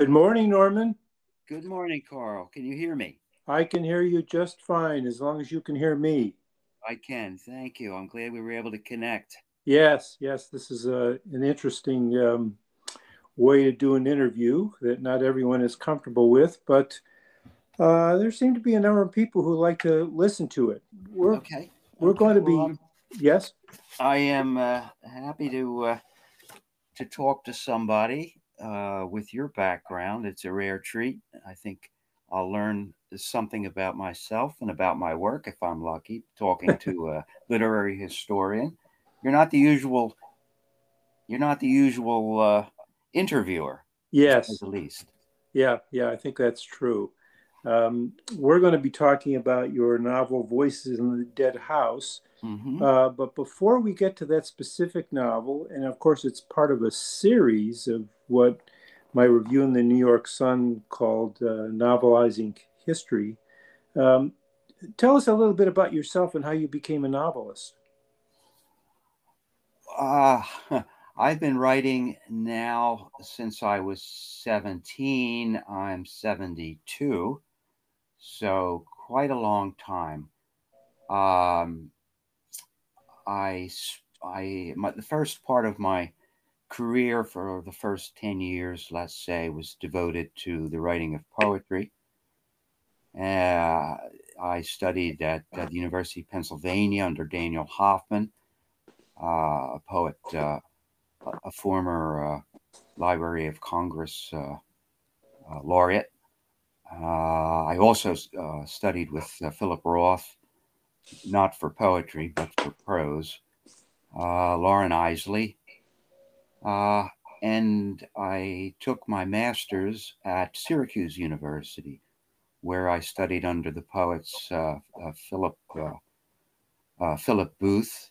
Good morning, Norman. Good morning, Carl. Can you hear me? I can hear you just fine as long as you can hear me. I can. Thank you. I'm glad we were able to connect. Yes, yes. This is a, an interesting um, way to do an interview that not everyone is comfortable with, but uh, there seem to be a number of people who like to listen to it. We're, okay. We're okay. going to be. Well, yes. I am uh, happy to uh, to talk to somebody uh, with your background. It's a rare treat. I think I'll learn something about myself and about my work if I'm lucky, talking to a literary historian. You're not the usual. You're not the usual uh, interviewer. Yes, at least. Yeah, yeah, I think that's true. Um, we're going to be talking about your novel "Voices in the Dead House." Mm-hmm. Uh, but before we get to that specific novel, and of course, it's part of a series of what my review in the New York Sun called uh, Novelizing History. Um, tell us a little bit about yourself and how you became a novelist. Uh, I've been writing now since I was 17. I'm 72, so quite a long time. Um, I, I, my, the first part of my career for the first 10 years, let's say, was devoted to the writing of poetry. Uh, I studied at, at, the University of Pennsylvania under Daniel Hoffman, uh, a poet, uh, a former uh, Library of Congress uh, uh, laureate. I also studied with Philip Roth, not for poetry, but for prose. Loren Eiseley, uh, and I took my master's at Syracuse University, where I studied under the poets uh, uh, Philip uh, uh, Philip Booth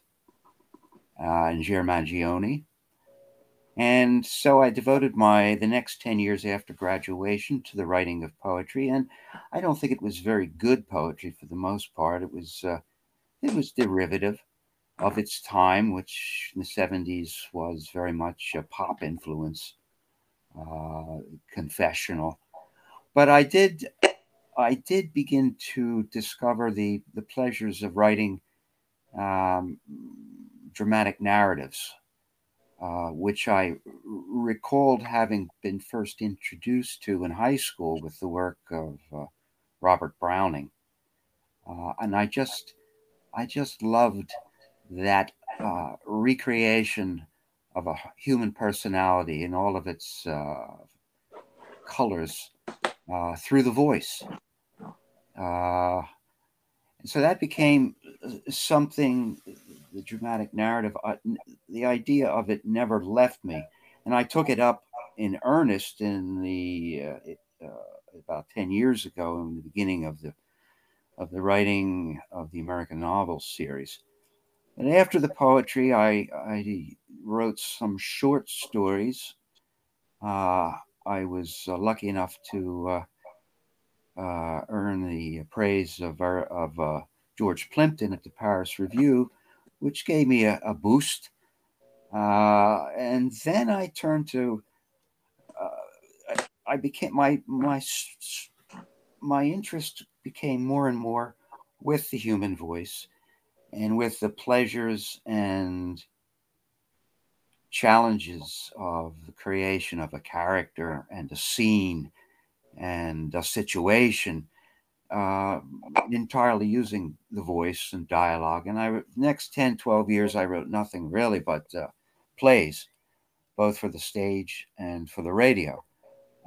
uh, and Jerre Mangione. And so I devoted my the next 10 years after graduation to the writing of poetry. And I don't think it was very good poetry for the most part. It was it was derivative of its time, which in the 70s was very much a pop influence, uh, confessional. But I did, I did begin to discover the the pleasures of writing um, dramatic narratives, uh, which I recalled having been first introduced to in high school with the work of uh, Robert Browning, uh, and I just, I just loved that uh, recreation of a human personality in all of its uh, colors uh, through the voice. Uh, and so that became uh, something, the dramatic narrative, uh, the idea of it never left me. And I took it up in earnest in the it, about 10 years ago in the beginning of the of the writing of the American Novels series. And after the poetry, I, I wrote some short stories. Uh, I was uh, lucky enough to uh, uh earn the praise of, our, of uh, George Plimpton at the Paris Review, which gave me a, a boost. Uh, and then I turned to, I became my my my interest became more and more with the human voice and with the pleasures and challenges of the creation of a character and a scene and a situation uh, entirely using the voice and dialogue. And i next 10 12 years i wrote nothing really but uh, plays both for the stage and for the radio.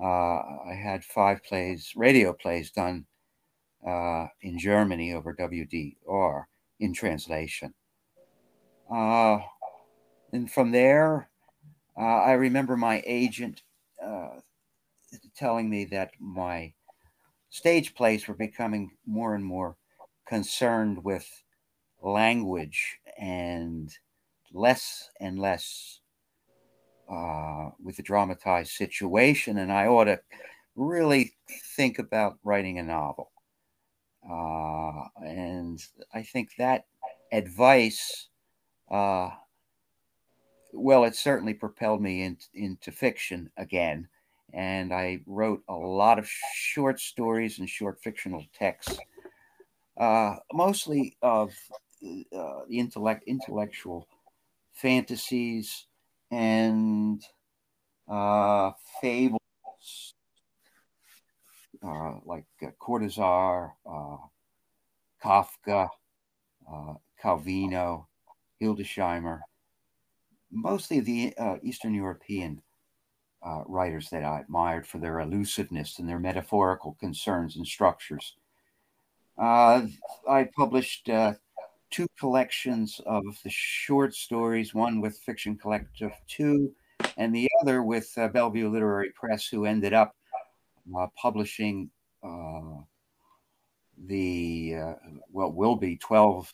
Uh, i had five plays radio plays done uh, in germany over wdr in translation. Uh, and from there, uh, I remember my agent uh, telling me that my stage plays were becoming more and more concerned with language and less and less uh, with the dramatized situation. And I ought to really think about writing a novel. Uh, and I think that advice, uh, well, it certainly propelled me in, into fiction again. and I wrote a lot of short stories and short fictional texts, uh, mostly of uh, the intellect, intellectual fantasies and uh, fables uh, like uh, Cortazar, uh, Kafka, uh, Calvino, Hildesheimer, mostly the uh, Eastern European writers that I admired for their elusiveness and their metaphorical concerns and structures. I published two collections of the short stories, one with Fiction Collective 2, and the other with Bellevue Literary Press, who ended up uh, publishing uh, the, uh, what will be 12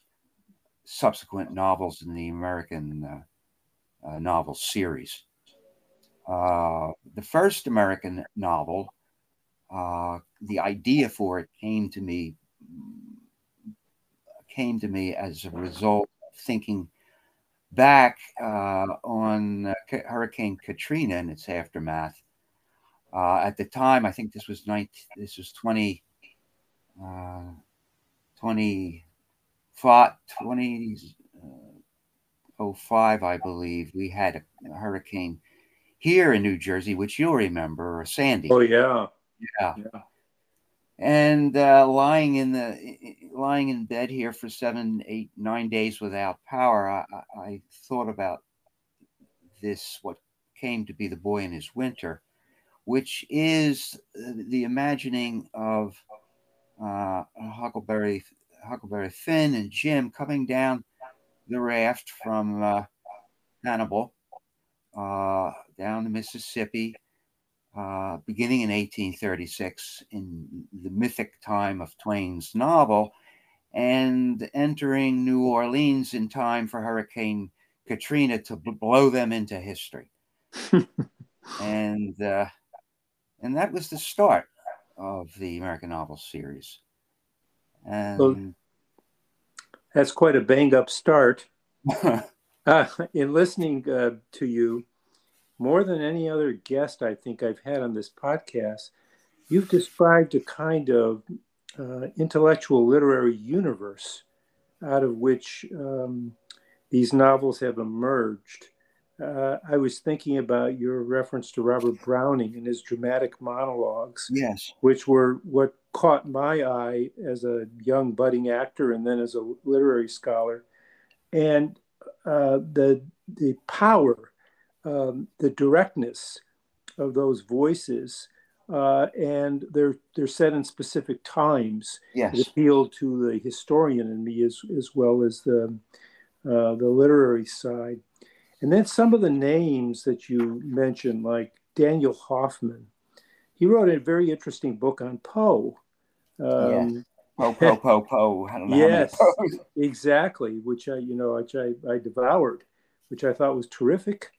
subsequent novels in the American novel series. Uh, the first American novel, uh, the idea for it came to me came to me as a result of thinking back uh, on uh, Hurricane Katrina and its aftermath. Uh, at the time, I think this was 19, this was 20, 20, 20, 05, I believe. We had a, a hurricane here in New Jersey, which you'll remember, Sandy. Oh yeah, yeah. yeah. And uh, lying in the lying in bed here for seven, eight, nine days without power, I, I thought about this. What came to be the boy in his winter, which is the imagining of uh, Huckleberry Huckleberry Finn and Jim coming down the raft from uh, Hannibal uh, down the Mississippi, uh, beginning in 1836, in the mythic time of Twain's novel, and entering New Orleans in time for Hurricane Katrina to blow them into history. and uh, and that was the start of the American novel series. And well, that's quite a bang up start. Uh, in listening uh, to you, more than any other guest I think I've had on this podcast, you've described a kind of uh, intellectual literary universe out of which um, these novels have emerged. Uh, I was thinking about your reference to Robert Browning and his dramatic monologues, yes, which were what caught my eye as a young budding actor and then as a literary scholar. And uh, the the power, um, the directness of those voices, uh, and they're they're set in specific times. Yes, it appeal to the historian in me as as well as the uh, the literary side. And then some of the names that you mentioned, like Daniel Hoffman, he wrote a very interesting book on Poe. Um, Poe, Poe, po po. yes, exactly. Which I, you know, which I, I devoured, which I thought was terrific.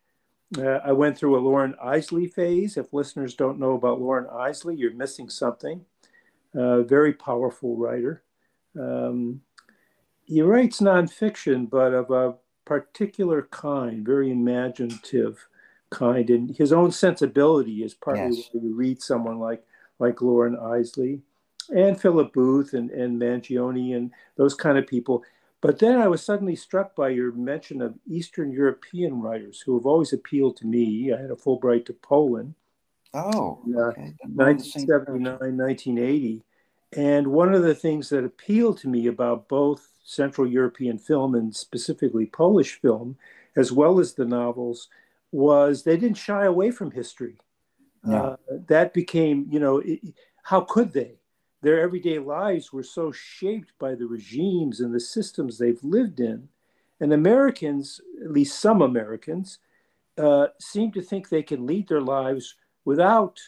Uh, I went through a Loren Eiseley phase. If listeners don't know about Loren Eiseley, you're missing something. Uh, very powerful writer. Um, he writes nonfiction, but of a particular kind, very imaginative kind, and his own sensibility is partly yes. why you read someone like like Loren Eiseley and Philip Booth and, and Mangione and those kind of people. But then I was suddenly struck by your mention of Eastern European writers who have always appealed to me. I had a Fulbright to Poland. Oh, uh, okay. 1979, 1980. And one of the things that appealed to me about both Central European film and specifically Polish film, as well as the novels, was they didn't shy away from history. Uh, that became, you know, it, how could they? their everyday lives were so shaped by the regimes and the systems they've lived in. And Americans, at least some Americans, uh, seem to think they can lead their lives without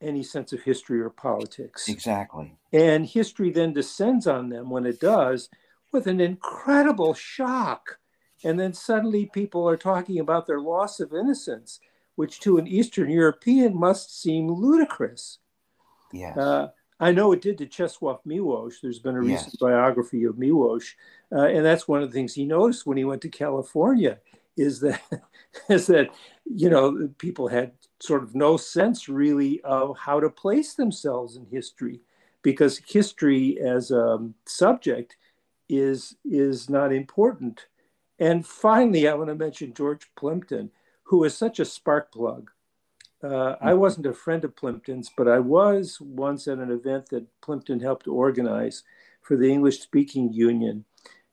any sense of history or politics. Exactly. And history then descends on them when it does with an incredible shock. And then suddenly people are talking about their loss of innocence, which to an Eastern European must seem ludicrous. Yes. Uh, I know it did to Czesław Miłosz. There's been a recent yes. biography of Miłosz, uh, and that's one of the things he noticed when he went to California is that is that you know people had sort of no sense really of how to place themselves in history because history as a subject is is not important. And finally, I want to mention George Plimpton, who is such a spark plug. Uh, I mm-hmm. wasn't a friend of Plimpton's, but I was once at an event that Plimpton helped organize for the English Speaking Union.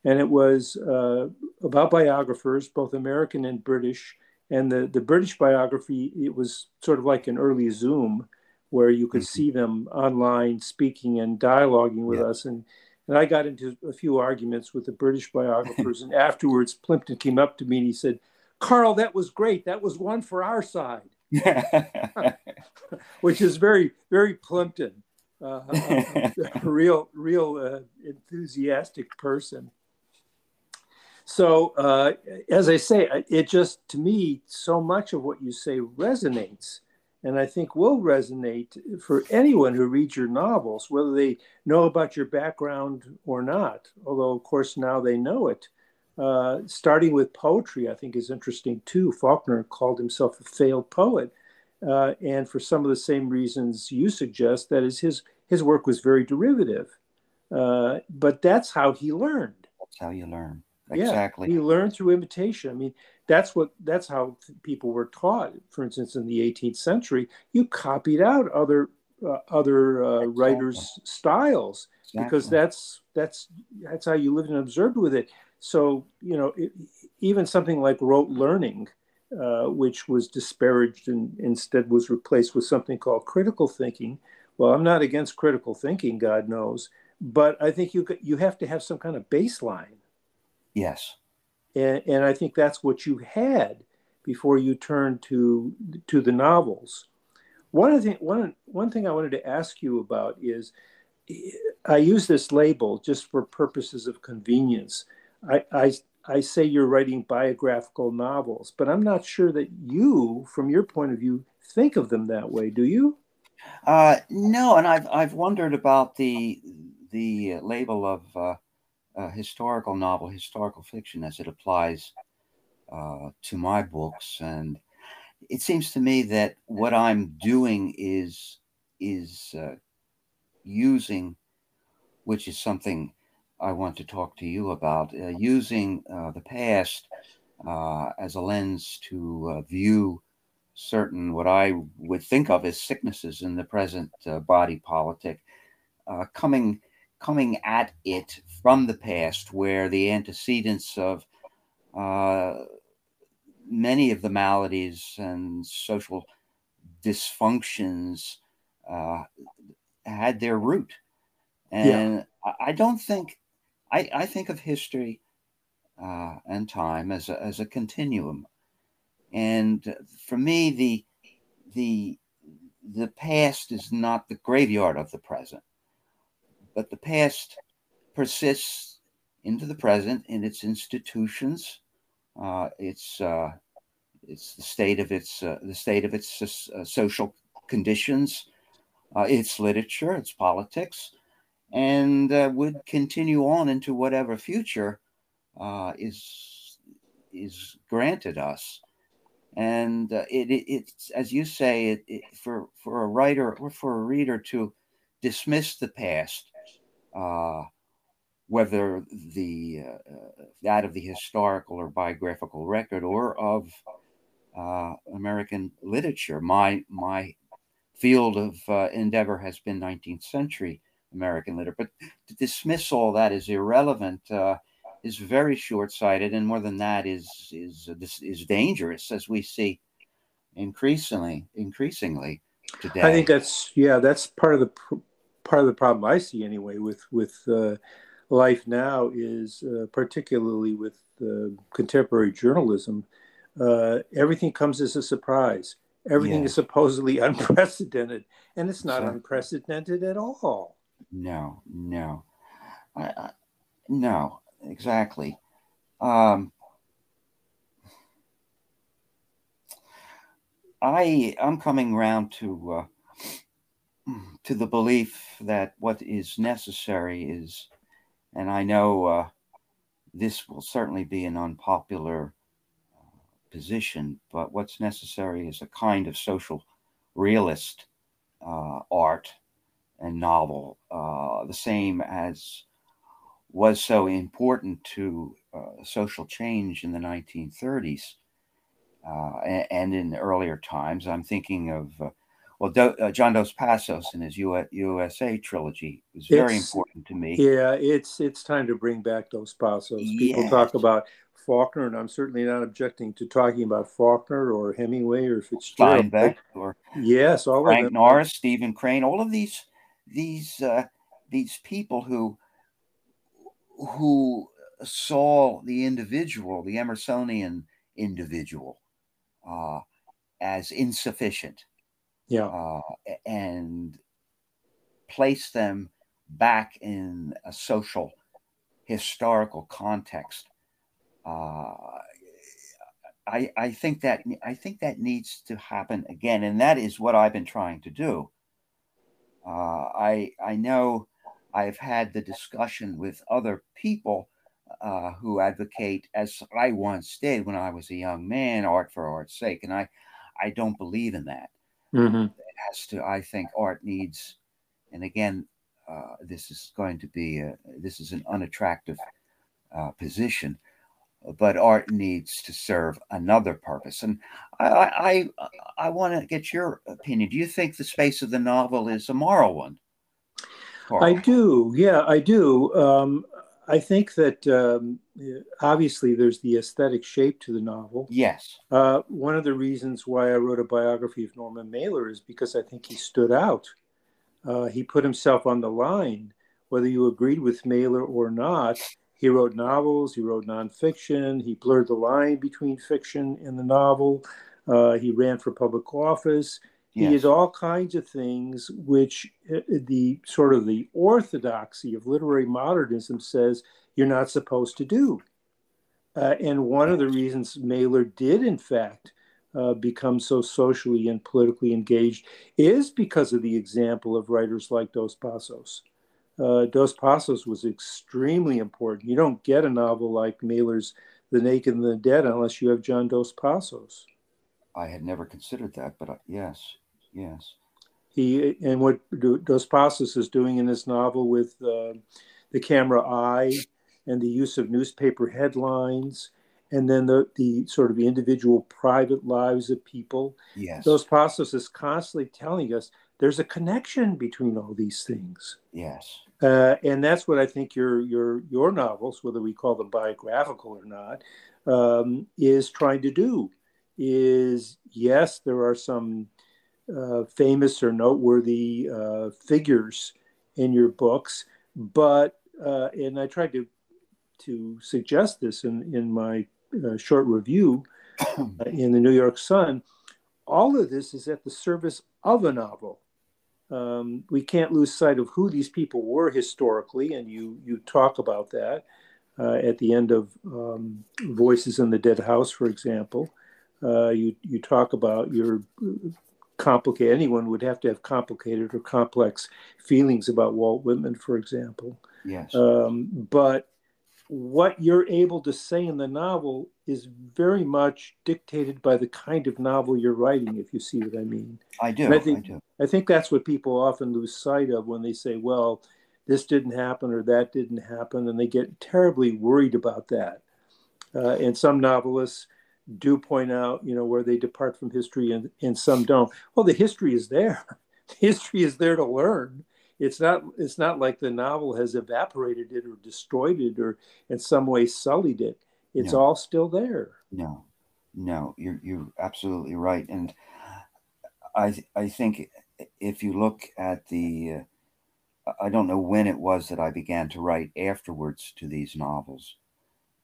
And it was uh, about biographers, both American and British. And the, the British biography, it was sort of like an early Zoom where you could mm-hmm. see them online speaking and dialoguing with yeah. us. And, and I got into a few arguments with the British biographers. and afterwards, Plimpton came up to me and he said, Carl, that was great. That was one for our side. which is very, very Plimpton. Uh, a, a, real, real uh, enthusiastic person. So, uh, as I say, it just to me, so much of what you say resonates, and I think will resonate for anyone who reads your novels, whether they know about your background or not. Although, of course, now they know it. Uh, starting with poetry, I think is interesting too. Faulkner called himself a failed poet, uh, and for some of the same reasons you suggest, that is his his work was very derivative. Uh, but that's how he learned. That's how you learn. Exactly. Yeah, he learned through imitation. I mean, that's what that's how people were taught. For instance, in the 18th century, you copied out other uh, other uh, exactly. writers' styles exactly. because that's that's that's how you lived and observed with it. So you know, it, even something like rote learning, uh, which was disparaged and instead was replaced with something called critical thinking. Well, I'm not against critical thinking, God knows, but I think you you have to have some kind of baseline. Yes, and, and I think that's what you had before you turned to to the novels. One thing one one thing I wanted to ask you about is I use this label just for purposes of convenience. I, I, I say you're writing biographical novels, but I'm not sure that you, from your point of view, think of them that way. Do you? Uh, no, and I've I've wondered about the the label of uh, uh, historical novel, historical fiction, as it applies uh, to my books, and it seems to me that what I'm doing is is uh, using, which is something I want to talk to you about uh, using uh, the past uh, as a lens to view certain what I would think of as sicknesses in the present body politic, coming coming at it from the past, where the antecedents of many of the maladies and social dysfunctions had their root. And yeah. I don't think I, I think of history uh, and time as a, as a continuum. And for me, the, the, the past is not the graveyard of the present, but the past persists into the present in its institutions, uh, its, uh, it's the state of its, uh, the state of its uh, social conditions, uh, its literature, its politics, and uh, would continue on into whatever future is is granted us. And it, it, it's as you say, it, it, for for a writer or for a reader to dismiss the past, uh, whether the uh, that of the historical or biographical record or of uh, American literature. My my field of endeavor has been 19th century American literature. But to dismiss all that as irrelevant uh, is very short-sighted, and more than that is is is dangerous, as we see increasingly increasingly today. I think that's yeah, that's part of the part of the problem I see anyway with with uh, life now is uh, particularly with uh, contemporary journalism. Uh, everything comes as a surprise. Everything yeah. is supposedly unprecedented, and it's not exactly. unprecedented at all. No, no, I, I, no, exactly. Um, I I'm coming around to uh, to the belief that what is necessary is, and I know uh, this will certainly be an unpopular uh, position, but what's necessary is a kind of social realist uh, art and novel, uh, the same as was so important to uh, social change in the 1930s uh, and, and, in earlier times. I'm thinking of well, Do, uh, John Dos Passos in his U- USA trilogy was very it's, important to me. Yeah, it's it's time to bring back Dos Passos. People talk about Faulkner, and I'm certainly not objecting to talking about Faulkner or Hemingway or Fitzgerald. Steinbeck or yes, all Frank Norris, Stephen Crane, all of these these uh, these people who who saw the individual, the Emersonian individual, uh, as insufficient yeah. Uh, and place them back in a social historical context. Uh, I, I think that I think that needs to happen again, and that is what I've been trying to do. Uh, I I know I've had the discussion with other people uh, who advocate, as I once did when I was a young man, art for art's sake, and I I don't believe in that. Mm-hmm. It has to, I think, art needs, and again, uh, this is going to be, a, this is an unattractive uh, position, but art needs to serve another purpose. And I, I, I, I want to get your opinion. Do you think the space of the novel is a moral one? I do. Yeah, I do. Um, I think that um, obviously there's the aesthetic shape to the novel. Yes. Uh, one of the reasons why I wrote a biography of Norman Mailer is because I think he stood out. Uh, he put himself on the line, whether you agreed with Mailer or not. He wrote novels, he wrote nonfiction, he blurred the line between fiction and the novel. Uh, he ran for public office. Yes. He did all kinds of things which uh, the sort of the orthodoxy of literary modernism says you're not supposed to do. Uh, and one of the reasons Mailer did, in fact, uh, become so socially and politically engaged is because of the example of writers like Dos Passos. Uh, Dos Passos was extremely important. You don't get a novel like Mailer's The Naked and the Dead unless you have John Dos Passos. I had never considered that, but uh, yes. Yes. He and what Dos Passos is doing in his novel with uh, the camera eye and the use of newspaper headlines and then the, the sort of individual private lives of people. Yes. Dos Passos is constantly telling us there's a connection between all these things. Yes. Uh, and that's what I think your your your novels, whether we call them biographical or not, um, is trying to do. Is yes, there are some uh, famous or noteworthy uh, figures in your books, but uh, and I tried to to suggest this in in my uh, short review uh, in the New York Sun. All of this is at the service of a novel. Um, we can't lose sight of who these people were historically, and you you talk about that at the end of um, Voices in the Dead House, for example. Uh, you you talk about your complicated. Anyone would have to have complicated or complex feelings about Walt Whitman, for example. Yes. Um, but what you're able to say in the novel is very much dictated by the kind of novel you're writing, if you see what I mean. I do. I think, I do. I think that's what people often lose sight of when they say, well, this didn't happen or that didn't happen, and they get terribly worried about that. Uh, and some novelists do point out, you know, where they depart from history and, and some don't. Well, the history is there. history is there to learn. It's not it's not like the novel has evaporated it or destroyed it or in some way sullied it. It's no. all still there. No, no, you're you're absolutely right. And I I think if you look at the uh, I don't know when it was that I began to write afterwards to these novels,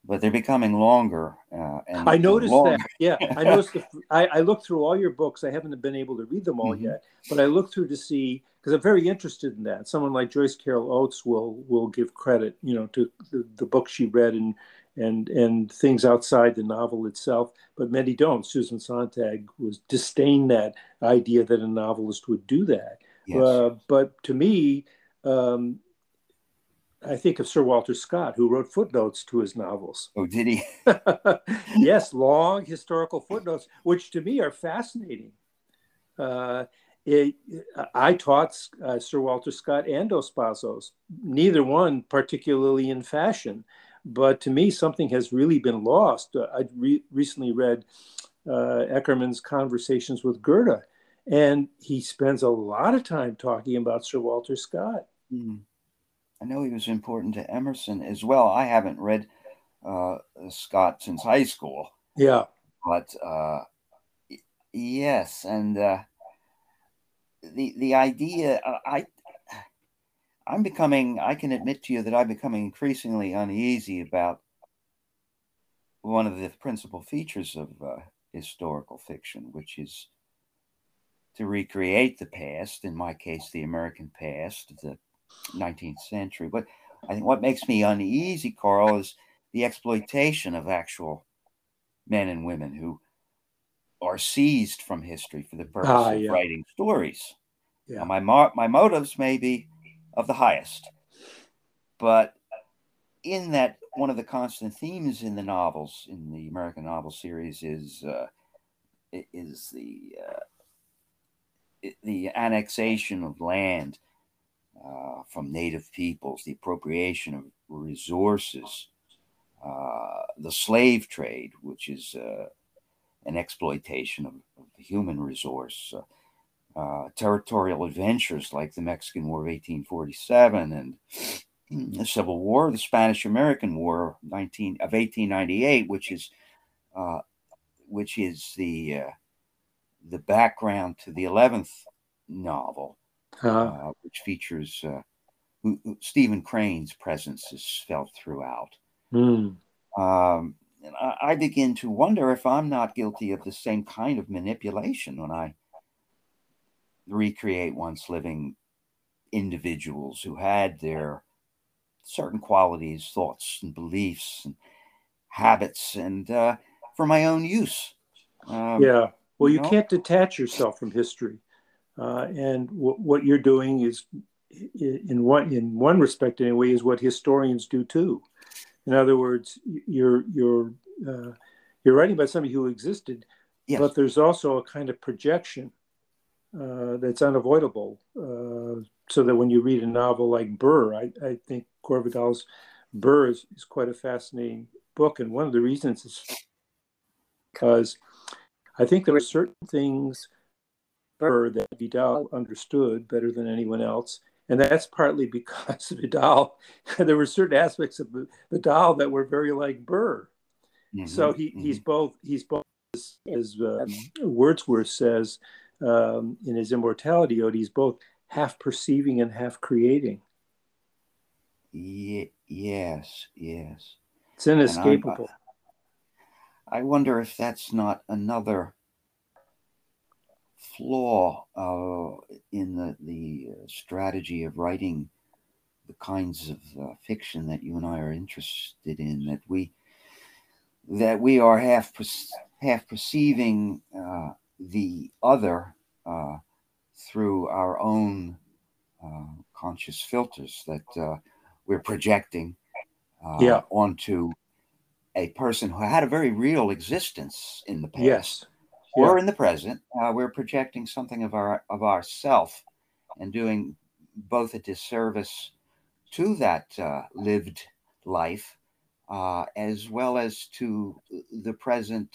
but they're becoming longer. Uh, and I noticed longer. that. Yeah, I noticed. The, I, I looked through all your books. I haven't been able to read them all mm-hmm. yet, but I looked through to see because I'm very interested in that. Someone like Joyce Carol Oates will will give credit, you know, to the, the book she read and and and things outside the novel itself, but many don't. Susan Sontag was disdain that idea that a novelist would do that. Yes. Uh, but to me, um, I think of Sir Walter Scott, who wrote footnotes to his novels. Oh, did he? yes, long historical footnotes, which to me are fascinating. Uh, it, I taught uh, Sir Walter Scott and Dos Passos, neither one particularly in fashion, but to me, something has really been lost. Uh, I re- recently read uh, Eckermann's Conversations with Goethe, and he spends a lot of time talking about Sir Walter Scott. Mm. I know he was important to Emerson as well. I haven't read uh, Scott since high school. Yeah. But uh, yes, and uh, the the idea uh, I I'm becoming I can admit to you that I'm becoming increasingly uneasy about one of the principal features of uh, historical fiction, which is to recreate the past, in my case, the American past, the 19th century. But I think what makes me uneasy, Carl, is the exploitation of actual men and women who are seized from history for the purpose ah, of writing stories. Yeah. Now, my mo- my motives may be of the highest, but in that one of the constant themes in the novels in the American novel series is uh, is the uh, the annexation of land uh, from native peoples, the appropriation of resources, uh, the slave trade, which is uh, an exploitation of, of, the human resource, uh, uh, territorial adventures like the Mexican War of 1847 and the Civil War, the Spanish American War 19, of 1898, which is uh, which is the the background to the 11th novel, uh-huh. uh, which features uh, Stephen Crane's presence is felt throughout. Mm. Um, and I, I, begin to wonder if I'm not guilty of the same kind of manipulation when I recreate once living individuals who had their certain qualities, thoughts, and beliefs and habits, and uh, for my own use. Um, yeah. Well, you, you know? can't detach yourself from history. Uh, and w- what you're doing is, in one in one respect anyway, is what historians do too. In other words, you're you're uh, you're writing about somebody who existed, yes. but there's also a kind of projection uh, that's unavoidable. Uh, so that when you read a novel like Burr, I, I think Gore Vidal's Burr is, is quite a fascinating book, and one of the reasons is because I think there are certain things that Vidal understood better than anyone else. And that's partly because Vidal, there were certain aspects of Vidal that were very like Burr. Mm-hmm, so he, mm-hmm. he's both, he's both, as, as um, Wordsworth says um, in his Immortality Ode, he's both half perceiving and half creating. Ye- yes, yes. It's inescapable. I wonder if that's not another flaw uh, in the, the uh, strategy of writing the kinds of uh, fiction that you and I are interested in that we that we are half half perceiving uh, the other uh, through our own uh, conscious filters that we're projecting yeah. onto a person who had a very real existence in the past. Yes or in the present, uh, we're projecting something of our of ourself and doing both a disservice to that uh, lived life uh, as well as to the present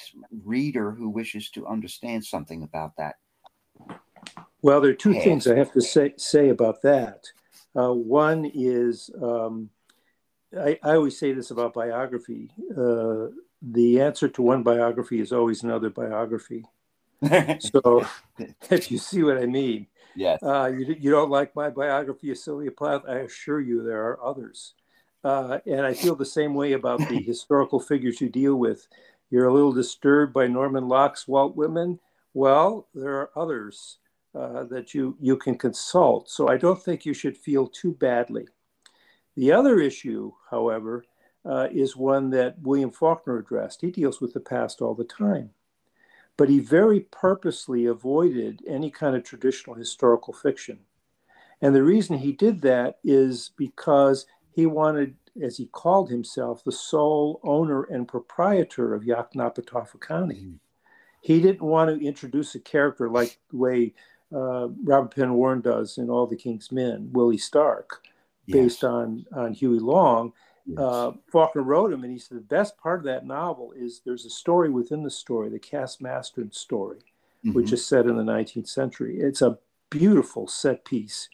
reader who wishes to understand something about that. Well, there are two past. things I have to say, say about that. Uh, one is um, I, I, always say this about biography. The answer to one biography is always another biography. so, if you see what I mean, yes, uh, you, you don't like my biography of Sylvia Plath. I assure you, there are others, uh, and I feel the same way about the historical figures you deal with. You're a little disturbed by Norman Lock's Walt Whitman. Well, there are others uh, that you you can consult. So I don't think you should feel too badly. The other issue, however, uh, is one that William Faulkner addressed. He deals with the past all the time. But he very purposely avoided any kind of traditional historical fiction. And the reason he did that is because he wanted, as he called himself, the sole owner and proprietor of Yoknapatawpha County. Mm-hmm. He didn't want to introduce a character like the way uh, Robert Penn Warren does in All the King's Men, Willie Stark, based yes. on, on Huey Long. Yes. Uh, Faulkner wrote him, and he said the best part of that novel is there's a story within the story, the Cass Mastern story, mm-hmm. which is set in the 19th century. It's a beautiful set piece,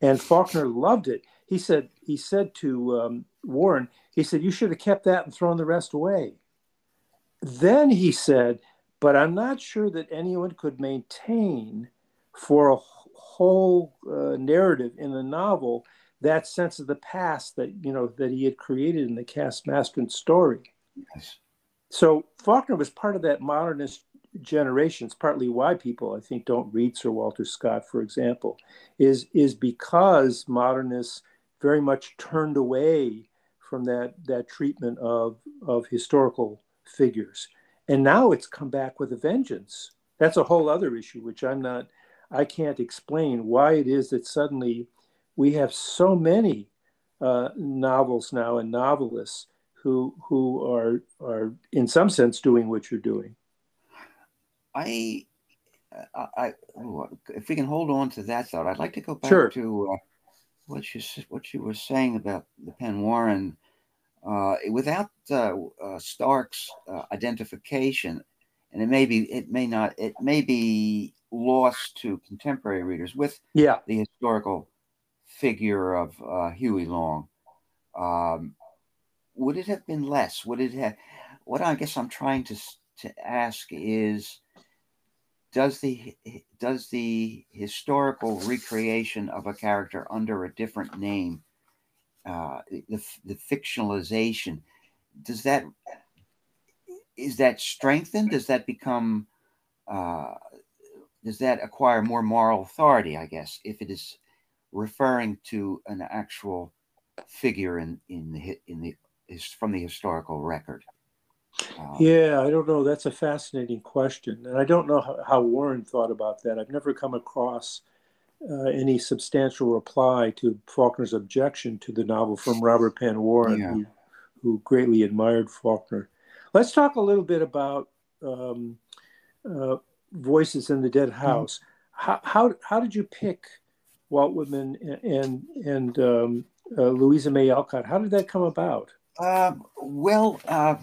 and Faulkner loved it. He said he said to um, Warren, he said you should have kept that and thrown the rest away. Then he said, but I'm not sure that anyone could maintain for a whole uh, narrative in the novel that sense of the past that you know that he had created in the Cass Mastern story. Yes. So Faulkner was part of that modernist generation. It's partly why people, I think, don't read Sir Walter Scott, for example, is is because modernists very much turned away from that that treatment of of historical figures, and now it's come back with a vengeance. That's a whole other issue, which I'm not. I can't explain why it is that suddenly we have so many uh, novels now and novelists who who are are in some sense doing what you're doing. I, I, if we can hold on to that thought, I'd like to go back sure. to uh, what you what you were saying about the Penn Warren. Uh, without uh, uh Stark's uh, identification, and it may be it may not it may be lost to contemporary readers with yeah. the historical figure of uh, Huey Long. Um, would it have been less? Would it have? What I guess I'm trying to to ask is, does the does the historical recreation of a character under a different name, uh, the the fictionalization, does that is that strengthened? Does that become uh, does that acquire more moral authority? I guess if it is referring to an actual figure in in the in the is from the historical record. Um, yeah, I don't know. That's a fascinating question, and I don't know how, how Warren thought about that. I've never come across uh, any substantial reply to Faulkner's objection to the novel from Robert Penn Warren, yeah. who, who greatly admired Faulkner. Let's talk a little bit about um, uh, Voices in the Dead mm-hmm. House. Mm-hmm. How, how, how did you pick Walt Whitman and and um, uh, Louisa May Alcott. How did that come about? Uh, well, uh,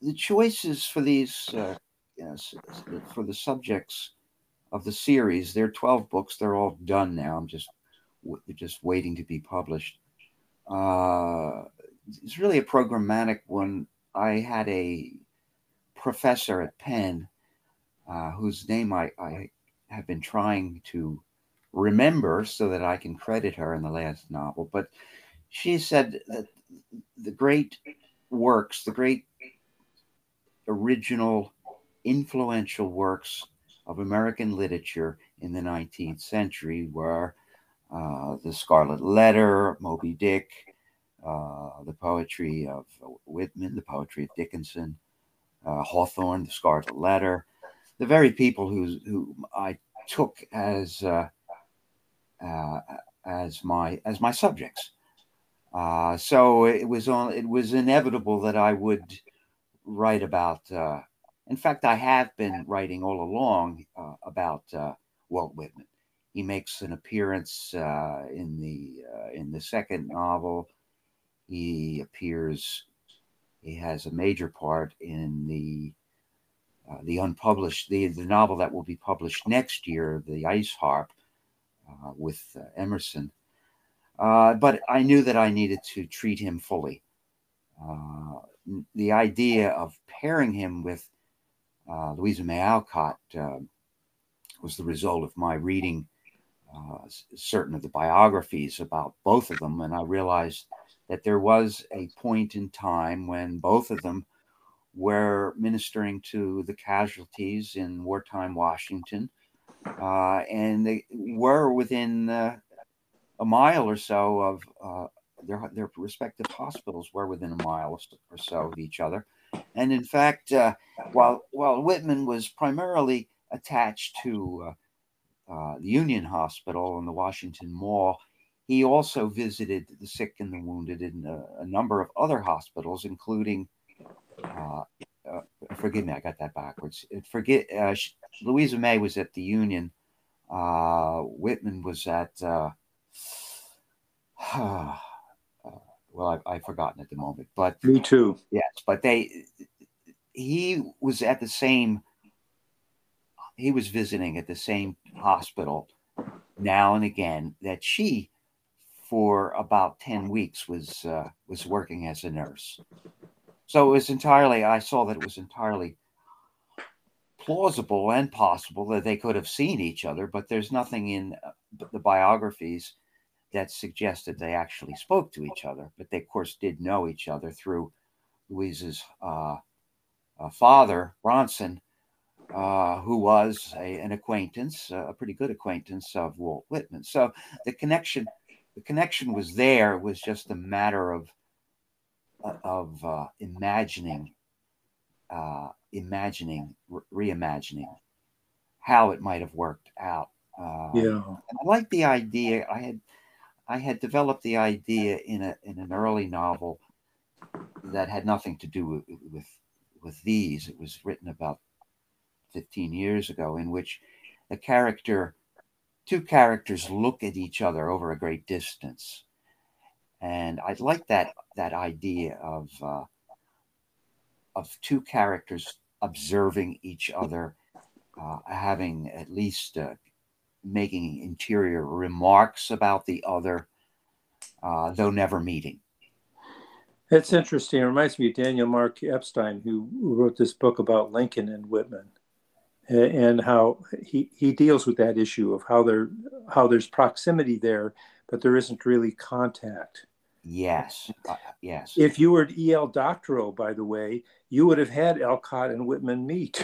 the choices for these uh, yes, for the subjects of the series, there are twelve books. They're all done now. I'm just just waiting to be published. Uh, it's really a programmatic one. I had a professor at Penn uh, whose name I, I have been trying to remember so that I can credit her in the last novel. But she said that the great works, the great original, influential works of American literature in the 19th century were uh, The Scarlet Letter, Moby Dick, uh, the poetry of Whitman, the poetry of Dickinson, uh, Hawthorne, The Scarlet Letter, the very people who, who I took as uh, uh, as my as my subjects. Uh, so it was on. It was inevitable that I would write about. Uh, in fact, I have been writing all along uh, about uh, Walt Whitman. He makes an appearance in the in the second novel. He appears. He has a major part in the uh, the unpublished, the, the novel that will be published next year, The Ice Harp, uh, with uh, Emerson. Uh, but I knew that I needed to treat him fully. Uh, the idea of pairing him with Louisa May Alcott was the result of my reading certain of the biographies about both of them, and I realized that there was a point in time when both of them were ministering to the casualties in wartime Washington. Uh, and they were within uh, a mile or so of uh, their, their respective hospitals were within a mile or so of each other. And in fact, uh, while, while Whitman was primarily attached to uh, uh, the Union Hospital and the Washington Mall, he also visited the sick and the wounded in a, a number of other hospitals, including. Uh, uh, forgive me, I got that backwards. Forget uh, Louisa May was at the Union. Uh, Whitman was at. Uh, well, I've, I've, forgotten at the moment, but me too. Yes, but they. He was at the same. He was visiting at the same hospital now and again that she for about 10 weeks was uh, was working as a nurse so it was entirely i saw that it was entirely plausible and possible that they could have seen each other but there's nothing in uh, the biographies that suggested they actually spoke to each other but they of course did know each other through Louisa's uh, uh, father bronson uh, who was a, an acquaintance, a pretty good acquaintance of Walt Whitman. So the connection, the connection was there. It was just a matter of of uh, imagining, uh, imagining, re- reimagining how it might have worked out. Uh, yeah, I like the idea. I had I had developed the idea in a in an early novel that had nothing to do with, with with these. It was written about 15 years ago, in which a character, two characters look at each other over a great distance. And I like that that idea of uh, of two characters observing each other, uh, having at least uh, making interior remarks about the other, uh, though never meeting. It's interesting. It reminds me of Daniel Mark Epstein, who wrote this book about Lincoln and Whitman and how he, he deals with that issue of how there how there's proximity there, but there isn't really contact. Yes, uh, yes. If you were at E.L. Doctorow, by the way, you would have had Alcott and Whitman meet.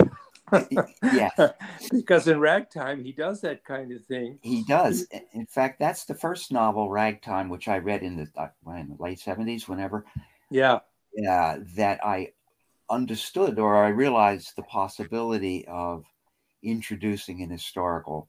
yes, because in Ragtime he does that kind of thing. He does. In fact, that's the first novel, Ragtime, which I read in the, uh, in the late seventies. Whenever, yeah, yeah, that I understood or I realized the possibility of introducing an historical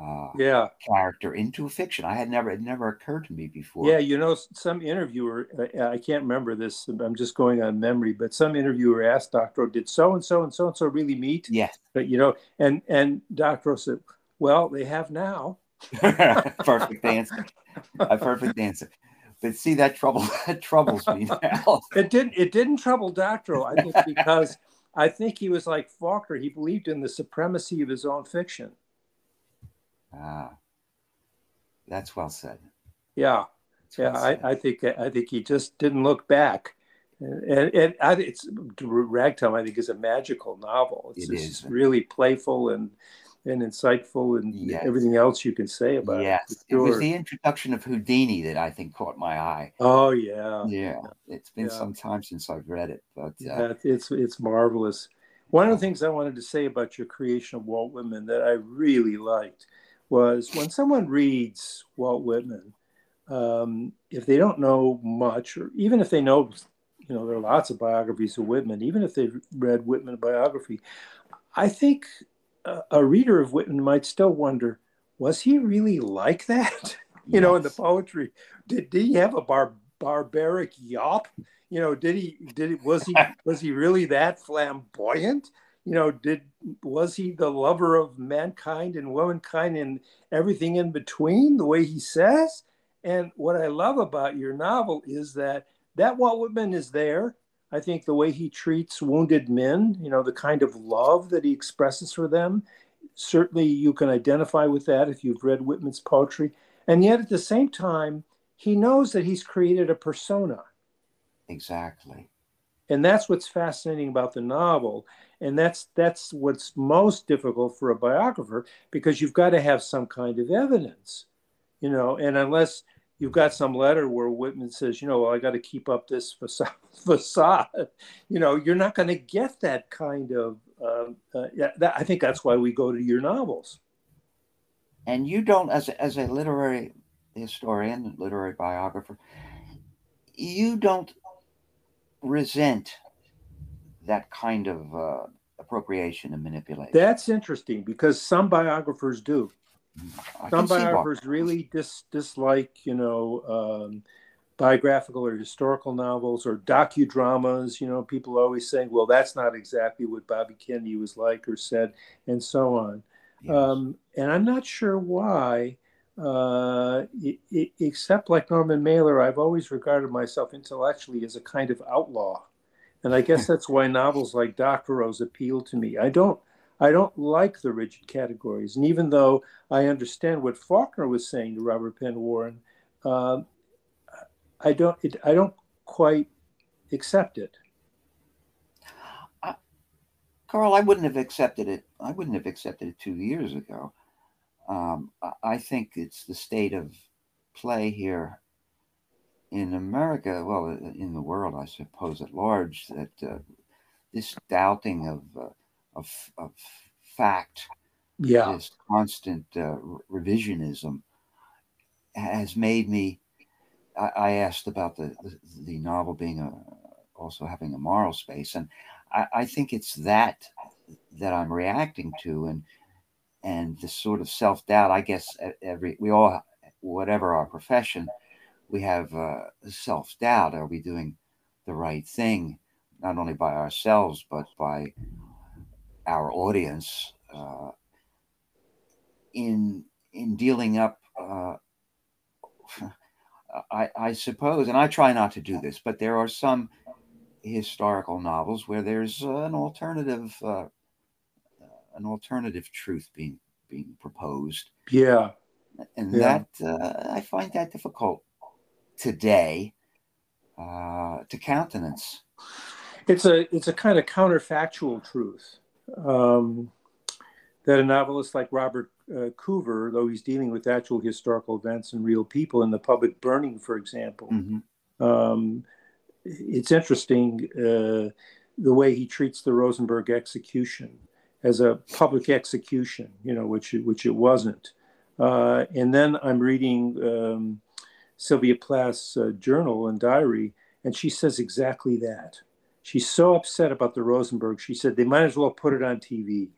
uh, yeah character into fiction. I had never it never occurred to me before. Yeah, you know, some interviewer uh, I can't remember this. I'm just going on memory, but some interviewer asked Doctor, "Did so and so and so and so really meet?" Yes, but you know, and and Doctor said, "Well, they have now." perfect answer. A perfect answer. But see that trouble that troubles me now. it didn't it didn't trouble Doctorow, I think because I think he was like Faulkner. He believed in the supremacy of his own fiction. Ah, that's well said. Yeah, that's yeah. Well I, I, think I think he just didn't look back, and, and, I, it's Ragtime. I think is a magical novel. It's it is. really playful and and insightful and yes. everything else you can say about yes. it. Yes, sure. it was the introduction of Houdini that I think caught my eye. Oh yeah, yeah. It's been yeah. some time since I've read it, but uh, yeah, it's it's marvelous. One of the things I wanted to say about your creation of Walt Whitman that I really liked was when someone reads Walt Whitman, um, if they don't know much, or even if they know, you know, there are lots of biographies of Whitman, even if they've read Whitman biography, I think a, reader of Whitman might still wonder, was he really like that? you yes. know, in the poetry, did, did he have a bar, barbaric yawp? You know, did he did he was he was he really that flamboyant? You know, did was he the lover of mankind and womankind and everything in between, the way he says? And what I love about your novel is that that Walt Whitman is there I think the way he treats wounded men, you know, the kind of love that he expresses for them, certainly you can identify with that if you've read Whitman's poetry. And yet at the same time, he knows that he's created a persona. Exactly. And that's what's fascinating about the novel. And that's that's what's most difficult for a biographer because you've got to have some kind of evidence. You know, and unless you've got some letter where Whitman says, you know, well, I got to keep up this facade. You know, you're not going to get that kind of. Um, uh, that, I think that's why we go to your novels. And you don't, as a, as a literary historian, literary biographer, you don't resent that kind of uh, appropriation and manipulation. That's interesting because some biographers do. Some biographers really dis, dislike, you know, um, biographical or historical novels or docudramas. You know, people always saying, well, that's not exactly what Bobby Kennedy was like or said, and so on. Yes. Um, and I'm not sure why, uh, except like Norman Mailer, I've always regarded myself intellectually as a kind of outlaw. And I guess that's why novels like Doctorow's appeal to me. I don't. I don't like the rigid categories, and even though I understand what Faulkner was saying to Robert Penn Warren, um, I don't it, I don't quite accept it. Carl, I wouldn't have accepted it. I wouldn't have accepted it two years ago. Um, I think it's the state of play here in America, well, in the world, I suppose, at large, that uh, this doubting of, uh, of, of fact, yeah. this constant uh, revisionism, has made me I, I asked about the, the, the novel being a also having a moral space, and I, I think it's that that I'm reacting to, and and this sort of self doubt. I guess every we all, whatever our profession, we have uh, self doubt. Are we doing the right thing, not only by ourselves but by our audience uh, in in dealing up uh, I, I suppose, and I try not to do this, but there are some historical novels where there's an alternative, uh, an alternative truth being being proposed. Yeah, and yeah. that uh, I find that difficult today uh, to countenance. It's a it's a kind of counterfactual truth. Um, that a novelist like Robert uh, Coover, though he's dealing with actual historical events and real people in the public burning, for example, mm-hmm. um, it's interesting uh, the way he treats the Rosenberg execution as a public execution, you know, which which it wasn't. Uh, and then I'm reading um, Sylvia Plath's uh, journal and diary, and she says exactly that. She's so upset about the Rosenberg. She said they might as well put it on TV.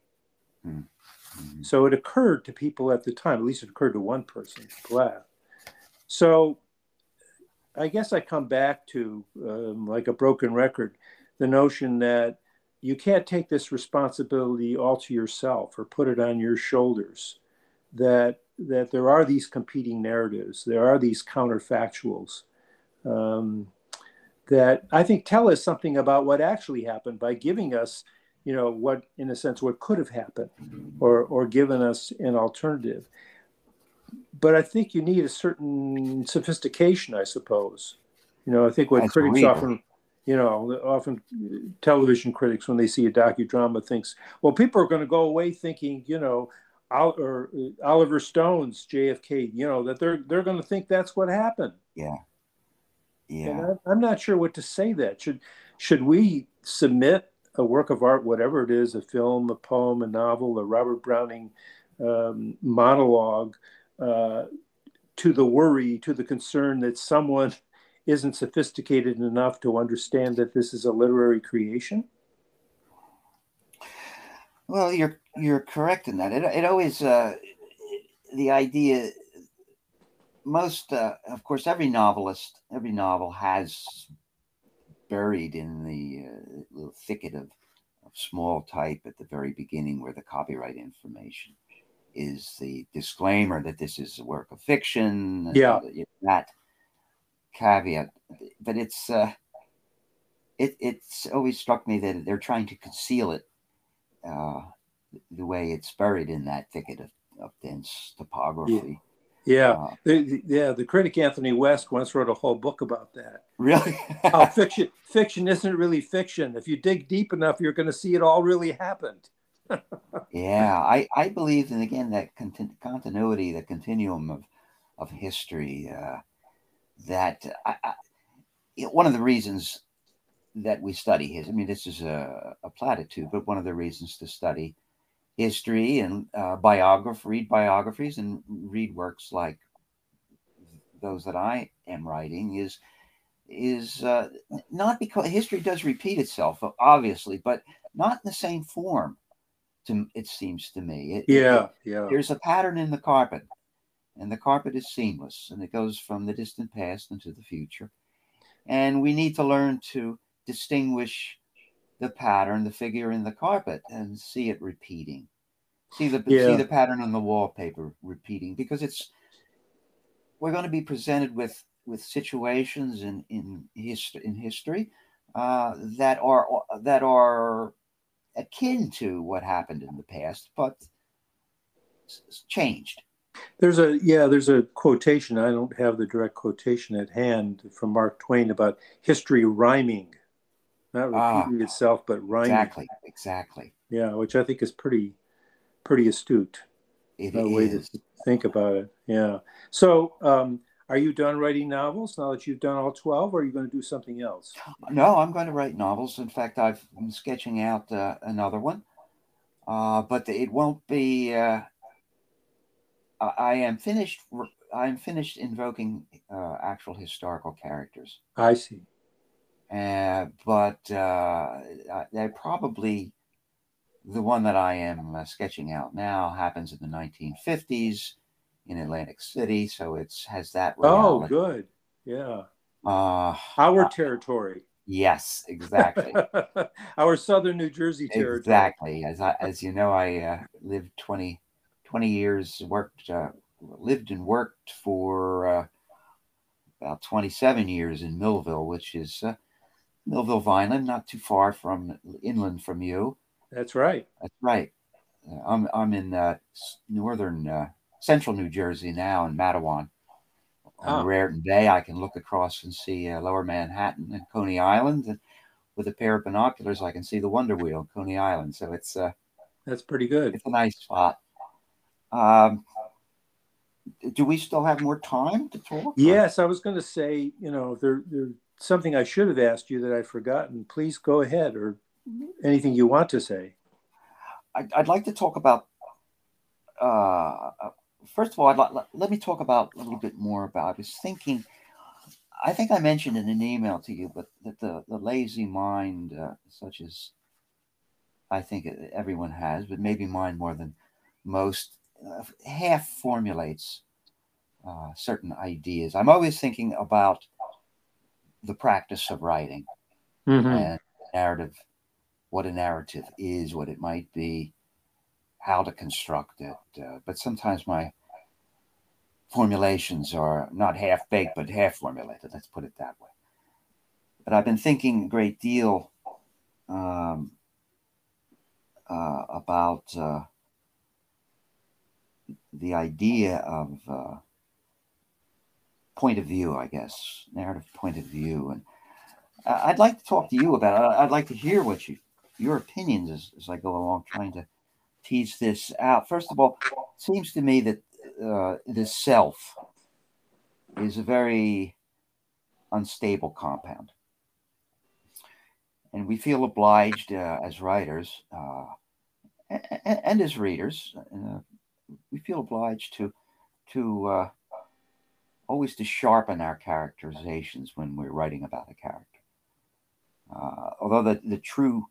Mm. Mm-hmm. So it occurred to people at the time, at least it occurred to one person, Plath. So I guess I come back to, um, like a broken record, the notion that you can't take this responsibility all to yourself or put it on your shoulders. That that there are these competing narratives, there are these counterfactuals um, that I think tell us something about what actually happened by giving us you know what in a sense what could have happened or or given us an alternative but i think you need a certain sophistication i suppose you know i think what That's critics real. often you know often television critics when they see a docudrama thinks well people are going to go away thinking you know or uh, oliver stone's jfk you know that they're they're going to think that's what happened. Yeah. Yeah. And I, i'm not sure what to say that. Should should we submit a work of art, whatever it is, a film, a poem, a novel, a Robert Browning um, monologue, uh, to the worry, to the concern that someone isn't sophisticated enough to understand that this is a literary creation? Well, you're you're correct in that. It, it always uh, the idea. Most, uh, of course, every novelist, every novel has buried in the uh, little thicket of, of small type at the very beginning where the copyright information is the disclaimer that this is a work of fiction. Yeah. That caveat. But it's, uh, it, it's always struck me that they're trying to conceal it uh, the way it's buried in that thicket of, of dense typography. Yeah, uh, the, yeah. The critic Anthony West once wrote a whole book about that. Really? How fiction fiction isn't really fiction. If you dig deep enough, you're going to see it all really happened. yeah, I I believe in again that conti- continuity, the continuum of of history. Uh, that I, I, one of the reasons that we study his. I mean, this is a, a platitude, but one of the reasons to study history and uh, biography, read biographies and read works like those that I am writing is is uh, not because history does repeat itself, obviously, but not in the same form. To it seems to me. It, yeah, it, yeah. There's a pattern in the carpet, and the carpet is seamless, and it goes from the distant past into the future. And we need to learn to distinguish the pattern, the figure in the carpet, and see it repeating. See the yeah. see the pattern on the wallpaper repeating because it's we're going to be presented with with situations in in history in history uh, that are that are akin to what happened in the past, but changed. There's a yeah, there's a quotation. I don't have the direct quotation at hand from Mark Twain about history rhyming, not ah. repeating ah, itself, but rhyming. Exactly, exactly. Yeah, which I think is pretty, pretty astute. It a way to think about it. Yeah. So, um, are you done writing novels now that you've done all 12 or are you going to do something else no i'm going to write novels in fact i am sketching out uh, another one uh, but it won't be uh, i am finished i'm finished invoking uh, actual historical characters i see uh, but uh, they probably the one that i am sketching out now happens in the 1950s in Atlantic City, so it's has that. Oh, reality. Oh, good. Yeah. Uh, Our territory. Yes, exactly. Our southern New Jersey territory. Exactly. As I, as you know, I uh, lived 20, 20 years, worked, uh, lived and worked for uh, about 27 years in Millville, which is uh, Millville, Vineland, not too far from inland from you. That's right. That's right. Uh, I'm, I'm in uh, northern uh, central New Jersey now in Matawan. On oh. Raritan Bay, I can look across and see uh, Lower Manhattan and Coney Island, and with a pair of binoculars, I can see the Wonder Wheel, Coney Island. So it's uh, that's pretty good. It's a nice spot. Um, do we still have more time to talk? Yes, I was going to say, you know, there, there something I should have asked you that I've forgotten. Please go ahead, or anything you want to say. I'd, I'd like to talk about uh, first of all, I'd let me talk about a little bit more about. I was thinking, I think I mentioned in an email to you, but that the, the lazy mind, uh, such as I think everyone has, but maybe mine more than most, half formulates uh, certain ideas. I'm always thinking about the practice of writing mm-hmm. and narrative, what a narrative is, what it might be, how to construct it. Uh, but sometimes my formulations are not half baked, but half formulated. Let's put it that way. But I've been thinking a great deal um, uh, about uh, the idea of uh, point of view, I guess, narrative point of view. And I'd like to talk to you about it. I'd like to hear what you, your opinions as, as I go along, trying to tease this out. First of all, it seems to me that uh, the self is a very unstable compound. And we feel obliged uh, as writers uh, and, and, as readers, uh, we feel obliged to to uh, always to sharpen our characterizations when we're writing about a character. Uh, although the, the true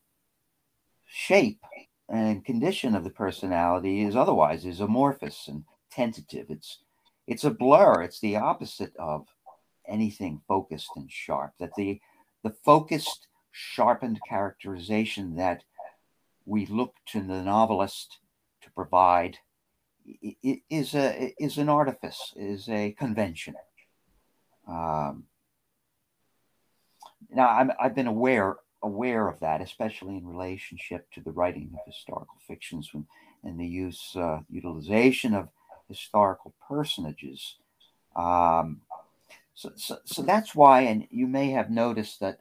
shape and condition of the personality is otherwise is amorphous and tentative. It's it's a blur. It's the opposite of anything focused and sharp. That the the focused, sharpened characterization that we look to the novelist to provide is a is an artifice, is a convention. Um, now, I'm, I've been aware aware of that, especially in relationship to the writing of historical fictions and the use uh, utilization of historical personages. Um, so, so, so that's why, and you may have noticed that.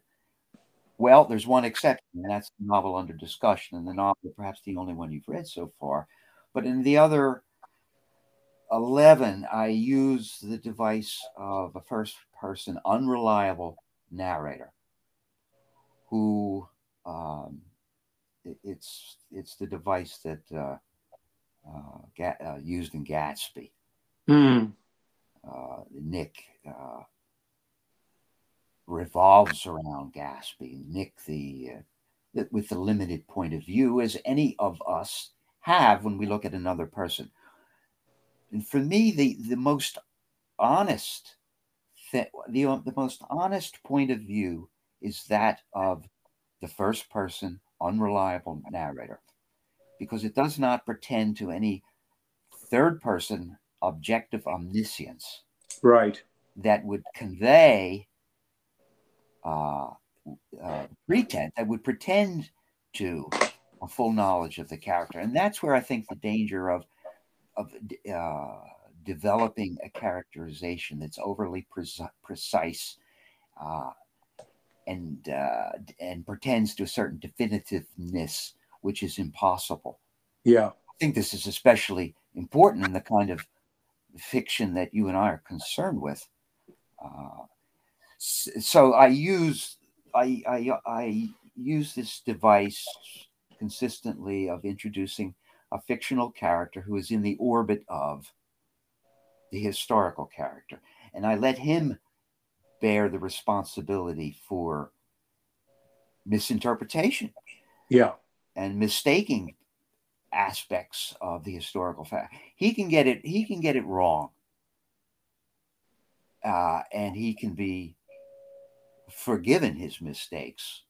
Well, there's one exception, and that's the novel under discussion, and the novel, perhaps the only one you've read so far. But in the other 11, I use the device of a first person unreliable narrator who um, it, it's it's the device that uh, uh, Ga- uh, used in Gatsby. Mm. Nick uh, revolves around Gatsby. Nick, the, the with the limited point of view, as any of us have when we look at another person. And for me, the, the most honest, the, the, the most honest point of view is that of the first person unreliable narrator. Because it does not pretend to any third person objective omniscience right. that would convey uh, uh, pretend that would pretend to a full knowledge of the character. And that's where i think the danger of of uh, developing a characterization that's overly pre- precise uh, and uh, and pretends to a certain definitiveness, which is impossible. Yeah, I think this is especially important in the kind of fiction that you and I are concerned with. Uh, so I use I, I I use this device consistently of introducing a fictional character who is in the orbit of the historical character, and I let him bear the responsibility for misinterpretation. Yeah. And mistaking aspects of the historical fact. He can get it, he can get it wrong. Uh, and he can be forgiven his mistakes.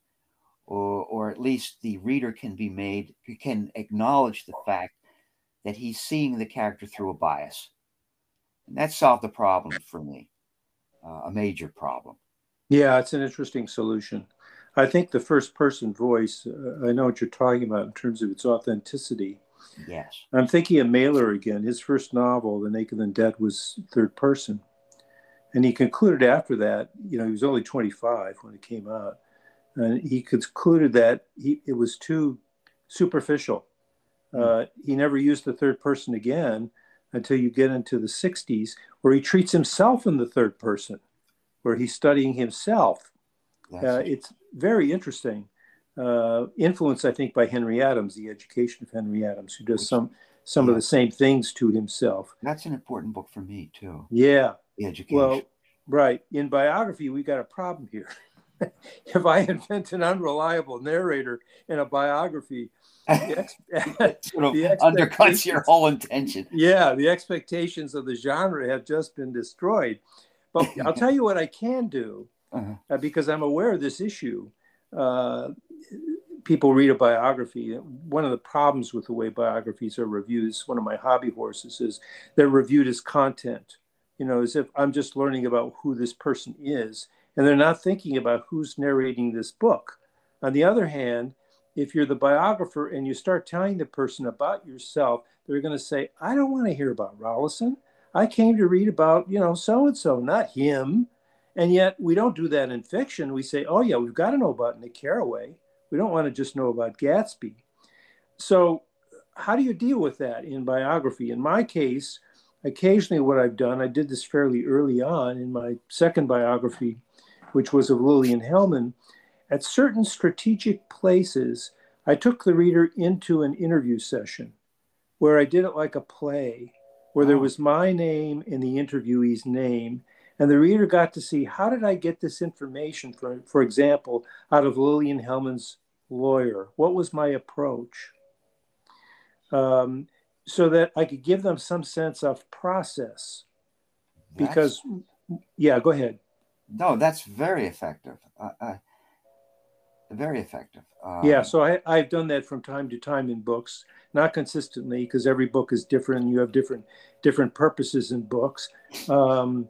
Or, or at least the reader can be made can acknowledge the fact that he's seeing the character through a bias. And that solved the problem for me uh, a major problem. Yeah, it's an interesting solution. I think the first person voice, uh, I know what you're talking about in terms of its authenticity. Yes. I'm thinking of Mailer again. His first novel, The Naked and Dead, was third person. And he concluded after that, you know, he was only 25 when it came out. And he concluded that he, it was too superficial. Hmm. Uh, he never used the third person again until you get into the 60s, where he treats himself in the third person, where he's studying himself. Uh, it's very interesting. Uh, influenced, I think, by Henry Adams, the education of Henry Adams, who does some some yeah. of the same things to himself. That's an important book for me too. Yeah, the education. Well, right. In biography, we got a problem here. if I invent an unreliable narrator in a biography, ex- sort of undercuts your whole intention. Yeah, the expectations of the genre have just been destroyed. But I'll tell you what I can do uh-huh. uh, because I'm aware of this issue. Uh, people read a biography. One of the problems with the way biographies are reviewed is one of my hobby horses is they're reviewed as content. You know, as if I'm just learning about who this person is, and they're not thinking about who's narrating this book. On the other hand, if you're the biographer and you start telling the person about yourself, they're going to say, I don't want to hear about Rollyson. I came to read about, you know, so and so, not him. And yet we don't do that in fiction. We say, oh, yeah, we've got to know about Nick Carraway. We don't want to just know about Gatsby. So, how do you deal with that in biography? In my case, occasionally what I've done, I did this fairly early on in my second biography, which was of Lillian Hellman at certain strategic places, I took the reader into an interview session where I did it like a play, where there was my name and the interviewee's name. And the reader got to see how did I get this information, for, for example, out of Lillian Hellman's lawyer? What was my approach? Um, so that I could give them some sense of process. Because, that's, yeah, go ahead. No, that's very effective. I, I, very effective. Um, yeah, so I, I've done that from time to time in books, not consistently because every book is different you have different different purposes in books. Um,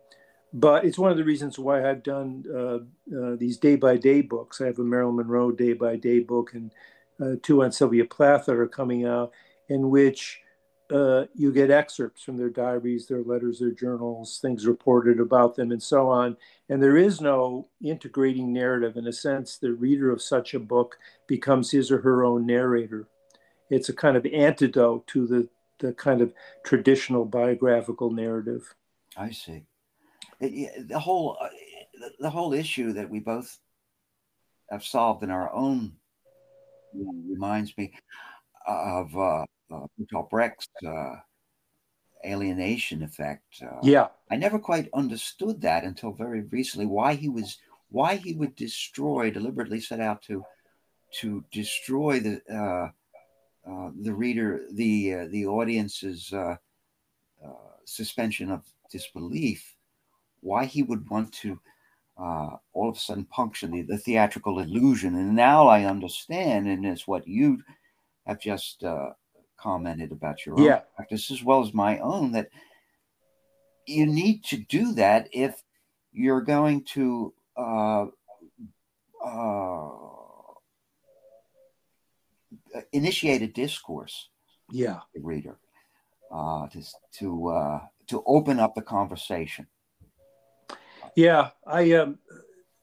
but it's one of the reasons why I've done uh, uh, these day by day books. I have a Marilyn Monroe day by day book and uh, two on Sylvia Plath that are coming out, in which uh, you get excerpts from their diaries, their letters, their journals, things reported about them, and so on. And there is no integrating narrative. In a sense, the reader of such a book becomes his or her own narrator. It's a kind of antidote to the, the kind of traditional biographical narrative. I see. It, the whole uh, the whole issue that we both have solved in our own reminds me of uh, uh, Bertolt Brecht's uh, alienation effect. Uh, yeah, I never quite understood that until very recently. Why he was, why he would destroy, deliberately set out to, to destroy the uh, uh, the reader, the uh, the audience's uh, uh, suspension of disbelief, why he would want to uh, all of a sudden puncture the, the theatrical illusion. And now I understand, and it's what you have just commented about your yeah. own practice as well as my own that you need to do that if you're going to uh, uh, initiate a discourse. Yeah, reader uh, to to uh, to open up the conversation. Yeah, I um,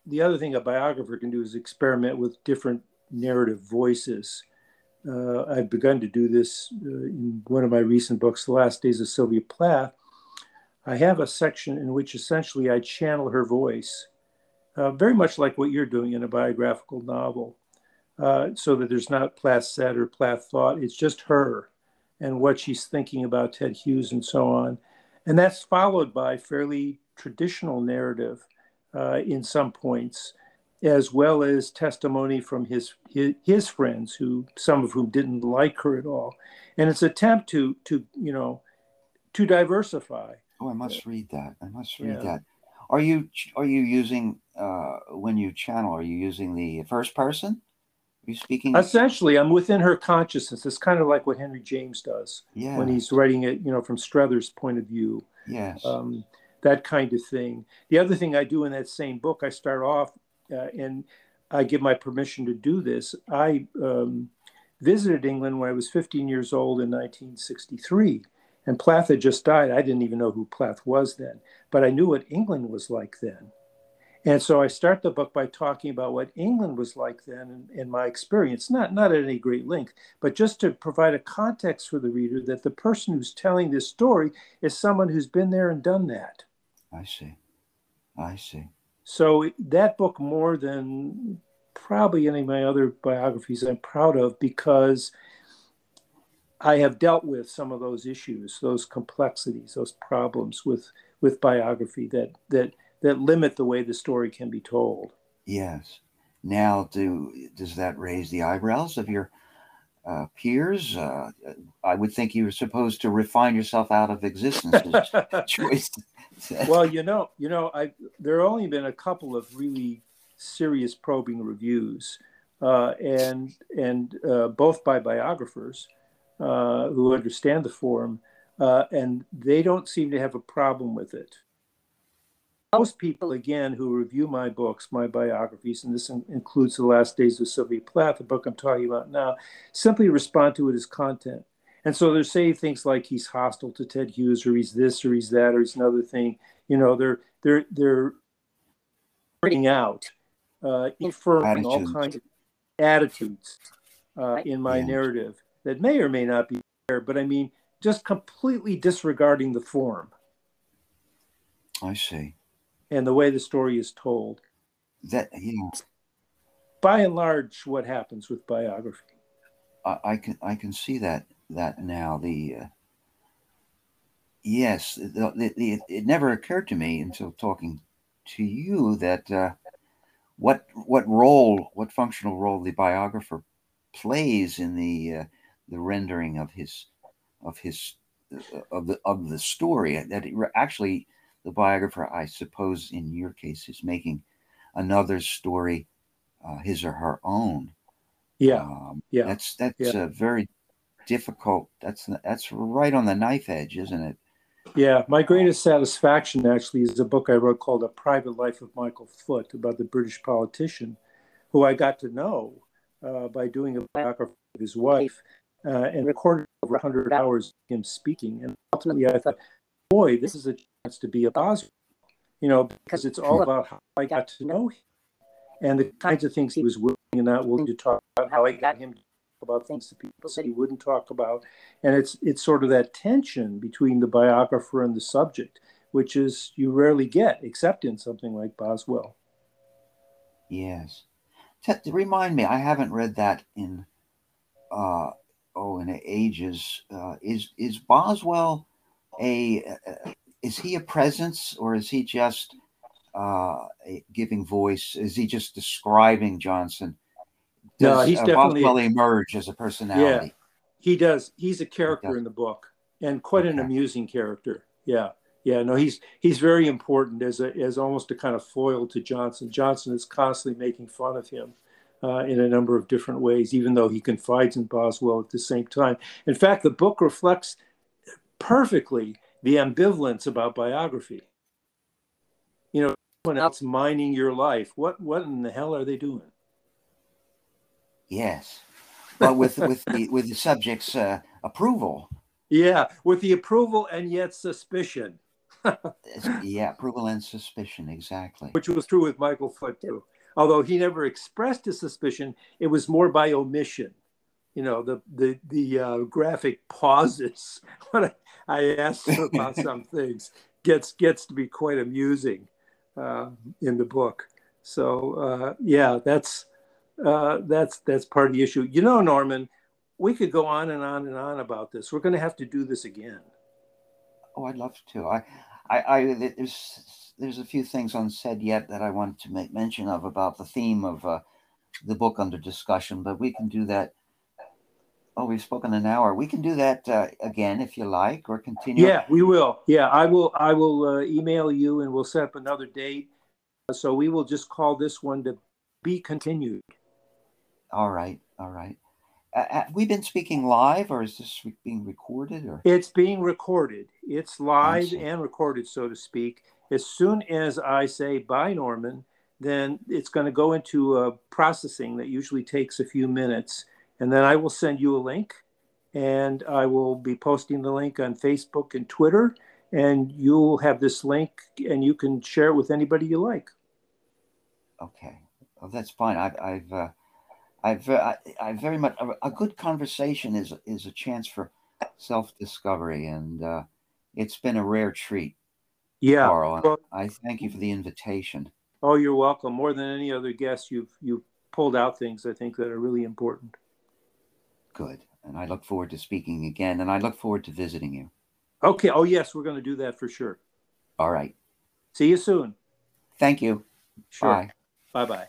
the other thing a biographer can do is experiment with different narrative voices. Uh, I've begun to do this uh, in one of my recent books, The Last Days of Sylvia Plath. I have a section in which essentially I channel her voice, uh, very much like what you're doing in a biographical novel, uh, so that there's not Plath said or Plath thought. It's just her and what she's thinking about Ted Hughes and so on. And that's followed by fairly traditional narrative uh, in some points as well as testimony from his, his, his friends, who some of whom didn't like her at all, and it's attempt to to you know to diversify. Oh, I must read that. I must read yeah. that. Are you are you using uh, when you channel? Are you using the first person? Are you speaking? Essentially, I'm within her consciousness. It's kind of like what Henry James does yeah. when he's writing it, you know, from Strether's point of view. Yes. Um, that kind of thing. The other thing I do in that same book, I start off and I give my permission to do this. I um, visited England when I was 15 years old in 1963, and Plath had just died. I didn't even know who Plath was then, but I knew what England was like then. And so I start the book by talking about what England was like then in, in my experience, not, not at any great length, but just to provide a context for the reader that the person who's telling this story is someone who's been there and done that. I see. I see. So that book, more than probably any of my other biographies, I'm proud of because I have dealt with some of those issues, those complexities, those problems with with biography that that that limit the way the story can be told. Yes. Now, do does that raise the eyebrows of your uh, peers? Uh, I would think you were supposed to refine yourself out of existence. choice well, you know, you know, I there have only been a couple of really serious probing reviews, uh, and and uh, both by biographers uh, who understand the form, uh, and they don't seem to have a problem with it. Most people, again, who review my books, my biographies, and this in- includes The Last Days of Sylvia Plath, the book I'm talking about now, simply respond to it as content. And so they're saying things like he's hostile to Ted Hughes, or he's this, or he's that, or he's another thing. You know, they're they're they're bringing out, uh, inferring all kinds of attitudes uh, in my yeah. narrative that may or may not be there. But I mean, just completely disregarding the form. I see. And the way the story is told. That yeah. By and large, what happens with biography. I, I can I can see that that now. The uh, yes, the, the, the, it never occurred to me until talking to you that uh, what what role, what functional role the biographer plays in the uh, the rendering of his of his uh, of the of the story. That actually the biographer, I suppose, in your case, is making another story uh, his or her own. Yeah, um, yeah. That's that's yeah. a very difficult. That's that's right on the knife edge, isn't it? Yeah, my greatest satisfaction actually is a book I wrote called A Private Life of Michael Foot about the British politician who I got to know uh, by doing a biography of his wife uh, and recorded over 100 hours of him speaking. And ultimately, I thought, boy, this is a chance to be a Boswell, you know, because it's all about how I got to know him and the kinds of things he was willing and not willing to talk about, how I got him about things that people said he wouldn't talk about, and it's it's sort of that tension between the biographer and the subject, which is you rarely get, except in something like Boswell. Yes, remind me, I haven't read that in uh, oh in ages. Uh, is is Boswell a uh, is he a presence or is he just uh, giving voice? Is he just describing Johnson? No, he's uh, definitely Boswell emerge as a personality. Yeah, He does. He's a character in the book, and quite okay. an amusing character. Yeah, yeah. No, he's he's very important as a as almost a kind of foil to Johnson. Johnson is constantly making fun of him. Uh, in a number of different ways, even though he confides in Boswell at the same time. In fact, the book reflects perfectly the ambivalence about biography. You know, when else mining your life, what what in the hell are they doing? Yes, but with with the with the subject's uh, approval. Yeah, with the approval and yet suspicion. yeah, approval and suspicion, exactly. Which was true with Michael Foot too. Although he never expressed his suspicion, it was more by omission. You know, the the the uh, graphic pauses when I, I asked him about some things gets gets to be quite amusing uh, in the book. So uh, yeah, that's uh, that's that's part of the issue. You know, Norman, we could go on and on and on about this. We're going to have to do this again. Oh, I'd love to. I, I, I there's there's a few things unsaid yet that I wanted to make mention of about the theme of uh, the book under discussion, but we can do that. Oh, we've spoken an hour. We can do that uh, again if you like, or continue. Yeah, we will. Yeah, I will. I will uh, email you, and we'll set up another date. So we will just call this one to be continued. All right, all right. Uh, have we been speaking live, or is this being recorded? Or it's being recorded. It's live and recorded, so to speak. As soon as I say bye, Norman, then it's going to go into a processing that usually takes a few minutes, and then I will send you a link, and I will be posting the link on Facebook and Twitter, and you'll have this link, and you can share it with anybody you like. Okay, well, that's fine. I've, I've uh I've, I, I very much a good conversation is is a chance for self discovery, and uh, it's been a rare treat. Yeah, Carl, well, I thank you for the invitation. Oh, you're welcome. More than any other guest, you've you pulled out things I think that are really important. Good, and I look forward to speaking again, and I look forward to visiting you. Okay. Oh, yes, we're going to do that for sure. All right. See you soon. Thank you. Sure. Bye. Bye bye.